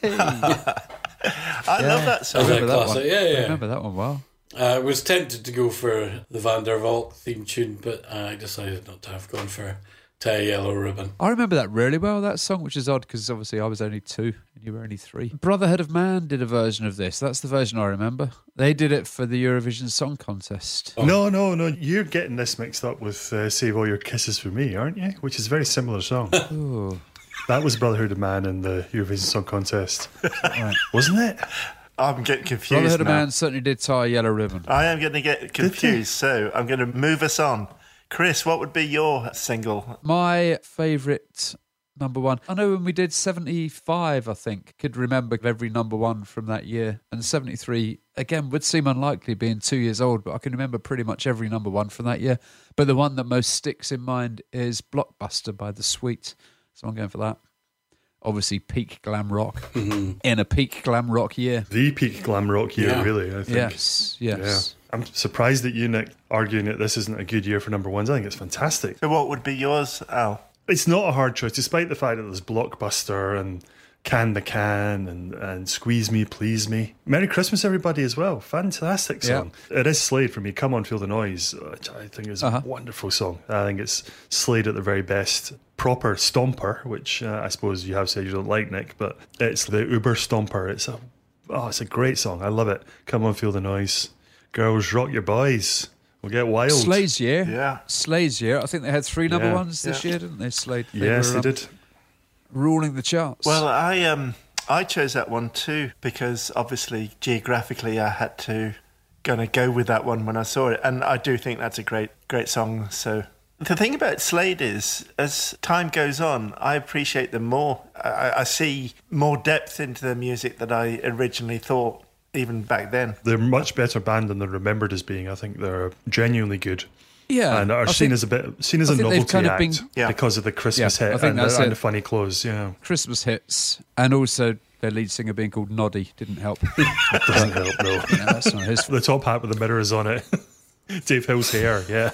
love that song. a remember that classic, one. yeah, I yeah. remember that one well. Uh, I was tempted to go for the Van der Valk theme tune, but I decided not to have gone for tie a yellow ribbon. I remember that really well, that song, which is odd because obviously I was only two and you were only three. Brotherhood of Man did a version of this. That's the version I remember. They did it for the Eurovision Song Contest. No, no, no. You're getting this mixed up with uh, Save All Your Kisses for Me, aren't you? Which is a very similar song. That was Brotherhood of Man in the Eurovision Song Contest. Right. Wasn't it? I'm getting confused Brotherhood of now. Man certainly did tie a yellow ribbon. I am going to get confused, so I'm going to move us on. Chris, what would be your single? My favourite number one. I know when we did 75, I think, could remember every number one from that year. And 73, again, would seem unlikely being two years old, but I can remember pretty much every number one from that year. But the one that most sticks in mind is Blockbuster by The Sweet. So I'm going for that. Obviously, peak glam rock mm-hmm. in a peak glam rock year. The peak glam rock year, Yeah. really, I think. Yes, yes. Yeah. I'm surprised that you, Nick, arguing that this isn't a good year for number ones. I think it's fantastic. So, what would be yours, Al? It's not a hard choice, despite the fact that there's Blockbuster and Can the Can and, and Squeeze Me, Please Me. Merry Christmas, everybody, as well. Fantastic Yeah. song. It is Slade for me. Come on, Feel the Noise, which I think is Uh-huh. a wonderful song. I think it's Slade at the very best. Proper stomper, which uh, I suppose you have said you don't like, Nick, but it's the Uber stomper. It's a oh, it's a great song. I love it. Come on, feel the noise. Girls, rock your boys. We'll get wild. Slade's year. Yeah. Slade's year. I think they had three number Yeah. ones this Yeah. year, didn't they? Slade. Yes, were, they did. Ruling the charts. Well, I um I chose that one too because obviously geographically I had to gonna go with that one when I saw it, and I do think that's a great great song. So the thing about Slade is, as time goes on, I appreciate them more. I, I see more depth into their music than I originally thought, even back then. They're a much better band than they're remembered as being. I think they're genuinely good. Yeah, and are I seen think as a bit seen as I a think novelty kind of act been- Yeah. because of the Christmas Yeah, I hit think and, the, and the funny clothes. Yeah, Christmas hits, and also their lead singer being called Noddy didn't help. doesn't help. No, No, that's not his. the top hat with the mirrors on it. Dave Hill's hair. Yeah,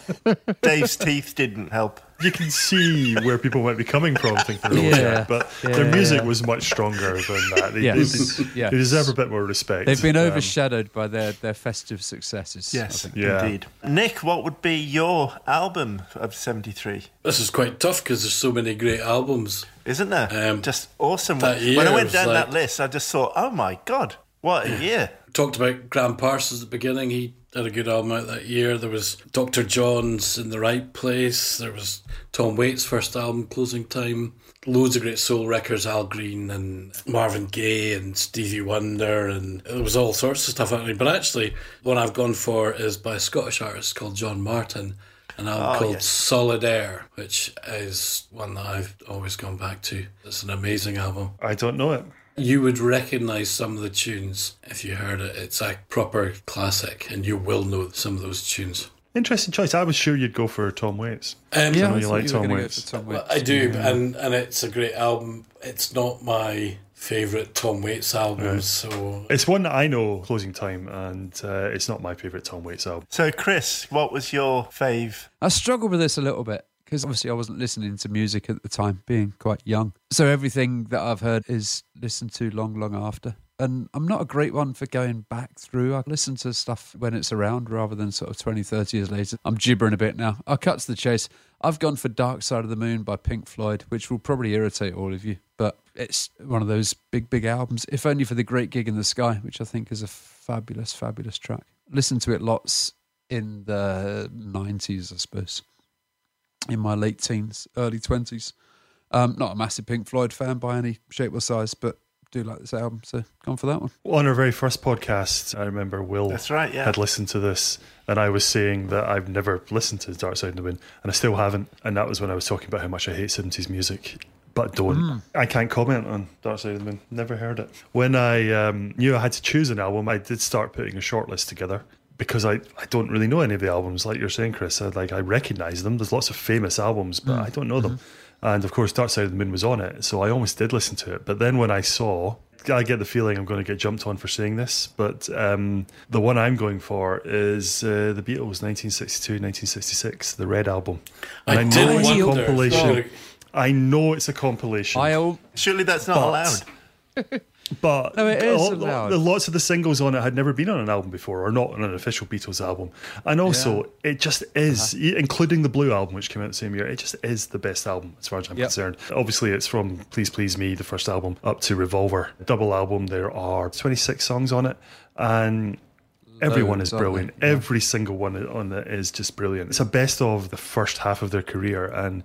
Dave's teeth didn't help. You can see where people might be coming from thinking, oh, Yeah. yeah. but Yeah, their music yeah. was much stronger than that. They, Yes, they, yes. they deserve a bit more respect. They've been Um, overshadowed by their, their festive successes. I Yes, think. Yeah. indeed. Nick, what would be your album of '73? This is quite tough because there's so many great albums. Isn't there? Um, just awesome. that When, when I went was down that list, I just thought, oh my god, what a year! Talked about Gram Parsons at the beginning. He had a good album out that year. There was Dr. John's In the Right Place. There was Tom Waits' first album, Closing Time. Loads of great soul records, Al Green and Marvin Gaye and Stevie Wonder, and there was all sorts of stuff happening. But actually, one I've gone for is by a Scottish artist called John Martyn, an album Oh, called yes. Solid Air, which is one that I've always gone back to. It's an amazing album. I don't know it. You would recognize some of the tunes if you heard it. It's a proper classic, and you will know some of those tunes. Interesting choice. I was sure you'd go for Tom Waits. Um, Yeah, I know you like were Tom gonna Waits. Tom Waits. I do, and and it's a great album. It's not my favorite Tom Waits album, so It's one that I know, Closing Time, and uh, it's not my favourite Tom Waits album. So, Chris, what was your fave? I struggled with this a little bit because obviously I wasn't listening to music at the time, being quite young. So everything that I've heard is listened to long, long after. And I'm not a great one for going back through. I listen to stuff when it's around rather than sort of 20, 30 years later. I'm gibbering a bit now. I'll cut to the chase. I've gone for Dark Side of the Moon by Pink Floyd, which will probably irritate all of you. But it's one of those big, big albums, if only for the Great Gig in the Sky, which I think is a fabulous, fabulous track. Listen to it lots in the 90s, I suppose in my late teens, early twenties. Um, not a massive Pink Floyd fan by any shape or size, but do like this album, so gone for that one. On our very first podcast, I remember Will That's right, yeah. had listened to this, and I was saying that I've never listened to Dark Side of the Moon, and I still haven't. And that was when I was talking about how much I hate 70s music. But don't. I can't comment on Dark Side of the Moon. Never heard it. When I um, knew I had to choose an album, I did start putting a short list together because I, I don't really know any of the albums. Like you're saying, Chris, I, like I recognize them. There's lots of famous albums, but I don't know them. And of course, Dark Side of the Moon was on it, so I almost did listen to it. But then when I saw, I get the feeling I'm going to get jumped on for saying this, but um, the one I'm going for is uh, the Beatles, 1962, 1966, the Red Album. And I know did it's a compilation. Oh. I know it's a compilation. I Surely that's not But- allowed. But No, it is all- allowed. the- lots of the singles on it had never been on an album before, or not on an official Beatles album. And also, it just is, Uh-huh. including the Blue album, which came out the same year. It just is the best album as far as I'm Yep. concerned. Obviously, it's from Please Please Me, the first album, up to Revolver, double album. There are 26 songs on it, and. Everyone is brilliant. Yeah. Every single one on it is just brilliant. It's a best of the first half of their career, and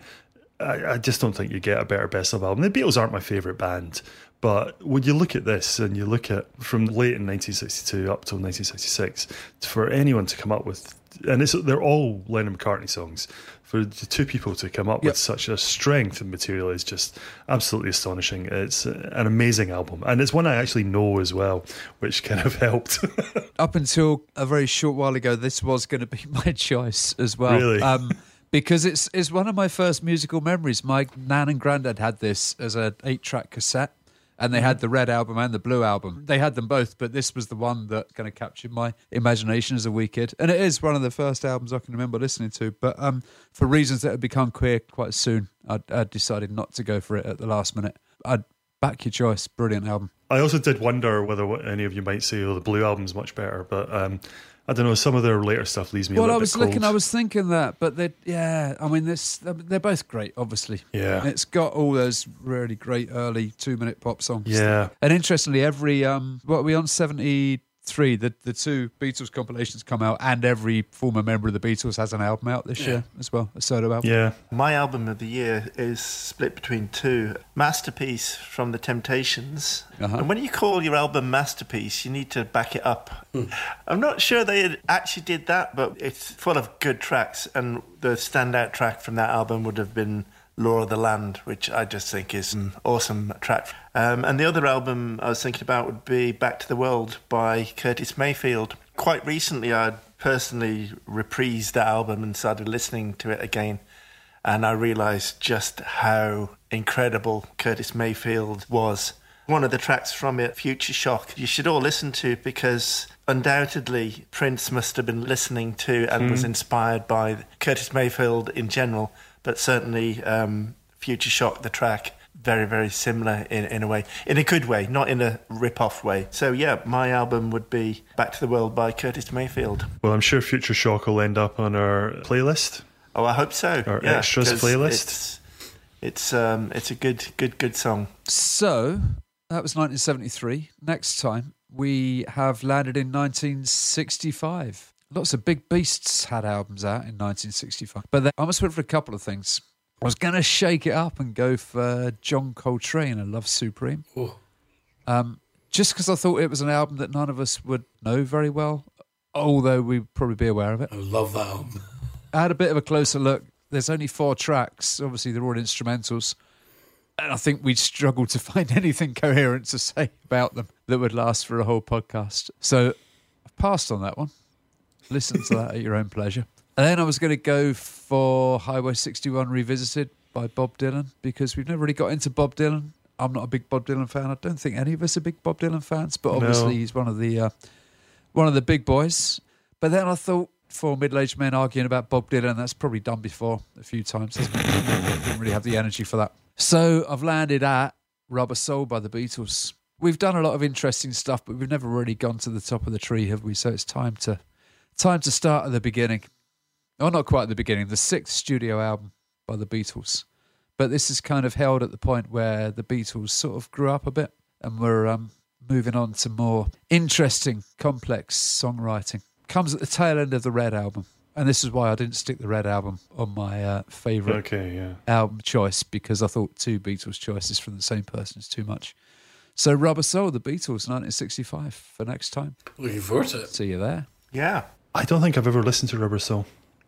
I, I just don't think you get a better best of album. The Beatles aren't my favourite band, but when you look at this and you look at from late in 1962 up till 1966, for anyone to come up with, and it's, they're all Lennon McCartney songs, for the two people to come up Yep. with such a strength of material is just absolutely astonishing. It's an amazing album, and it's one I actually know as well, which kind of helped. up until a very short while ago, this was going to be my choice as well. Really? Um, because it's it's one of my first musical memories. My nan and granddad had this as an eight track cassette, and they had the red album and the blue album. They had them both, but this was the one that kind of captured my imagination as a wee kid. And it is one of the first albums I can remember listening to. But um, for reasons that had become clear quite soon, I, I decided not to go for it at the last minute. I'd Back your choice. Brilliant album. I also did wonder whether any of you might say, "Oh, the Blue album's much better," but um, I don't know. Some of their later stuff leaves me. a Well, little I was bit cold. looking, I was thinking that, but they, yeah, I mean, this, they're both great, obviously. Yeah. It's got all those really great early two minute pop songs. Yeah. And interestingly, every, um, what are we on, 73? The, the two Beatles compilations come out, and every former member of the Beatles has an album out this year as well, a solo album. Yeah, My album of the year is split between two. Masterpiece from the Temptations. Uh-huh. And when you call your album Masterpiece, you need to back it up. I'm not sure they actually did that, but it's full of good tracks. And the standout track from that album would have been Law of the Land, which I just think is an awesome track. Um, and the other album I was thinking about would be Back to the World by Curtis Mayfield. Quite recently, I personally reprised that album and started listening to it again and I realised just how incredible Curtis Mayfield was. One of the tracks from it, Future Shock, you should all listen to because undoubtedly Prince must have been listening to and was inspired by Curtis Mayfield in general, but certainly um, Future Shock, the track, very, very similar in, in a way, in a good way, not in a rip off way. So, yeah, my album would be Back to the World by Curtis Mayfield. well, I'm sure Future Shock will end up on our playlist. Oh, I hope so. Our yeah, extras 'cause playlist. It's it's, um, it's a good, good, good song. So that was 1973. Next time we have landed in 1965. Lots of big beasts had albums out in 1965, but then I must went for a couple of things. I was going to shake it up and go for John Coltrane and Love Supreme, um, just because I thought it was an album that none of us would know very well, although we'd probably be aware of it. I love that album. I had a bit of a closer look. There's only four tracks. Obviously, they're all instrumentals. And I think we'd struggle to find anything coherent to say about them that would last for a whole podcast. So I've passed on that one. Listen to that at your own pleasure. And then I was going to go for Highway 61 Revisited by Bob Dylan because we've never really got into Bob Dylan. I'm not a big Bob Dylan fan. I don't think any of us are big Bob Dylan fans, but obviously No. he's one of the uh, one of the big boys. But then I thought, for middle-aged men arguing about Bob Dylan, that's probably done before a few times. Didn't really have the energy for that. So I've landed at Rubber Soul by the Beatles. We've done a lot of interesting stuff, but we've never really gone to the top of the tree, have we? So it's time to time to start at the beginning. Oh, not quite at the beginning. The sixth studio album by the Beatles, but this is kind of held at the point where the Beatles sort of grew up a bit, and we're um, moving on to more interesting, complex songwriting. Comes at the tail end of the Red album, and this is why I didn't stick the Red album on my uh, favorite Okay, yeah. album choice because I thought two Beatles choices from the same person is too much. So Rubber Soul, the Beatles, 1965 for next time. Looking forward to it. See you there. Yeah. I don't think I've ever listened to Rubber Soul,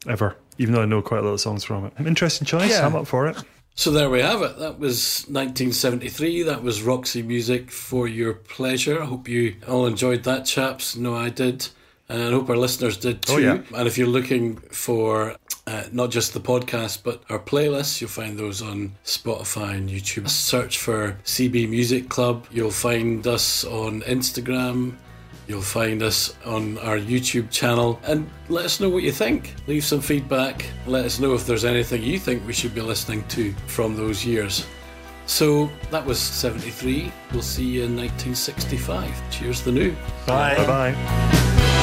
ever, even though I know quite a lot of songs from it. Interesting choice. Yeah. I'm up for it. So there we have it. That was 1973. That was Roxy Music for your pleasure. I hope you all enjoyed that, chaps. No, I did. And I hope our listeners did too. Oh, yeah. And if you're looking for uh, not just the podcast, but our playlists, you'll find those on Spotify and YouTube. Search for CB Music Club. You'll find us on Instagram. You'll find us on our YouTube channel and let us know what you think. Leave some feedback. Let us know if there's anything you think we should be listening to from those years. So that was 73. We'll see you in 1965. Cheers, the new. Bye. Bye bye.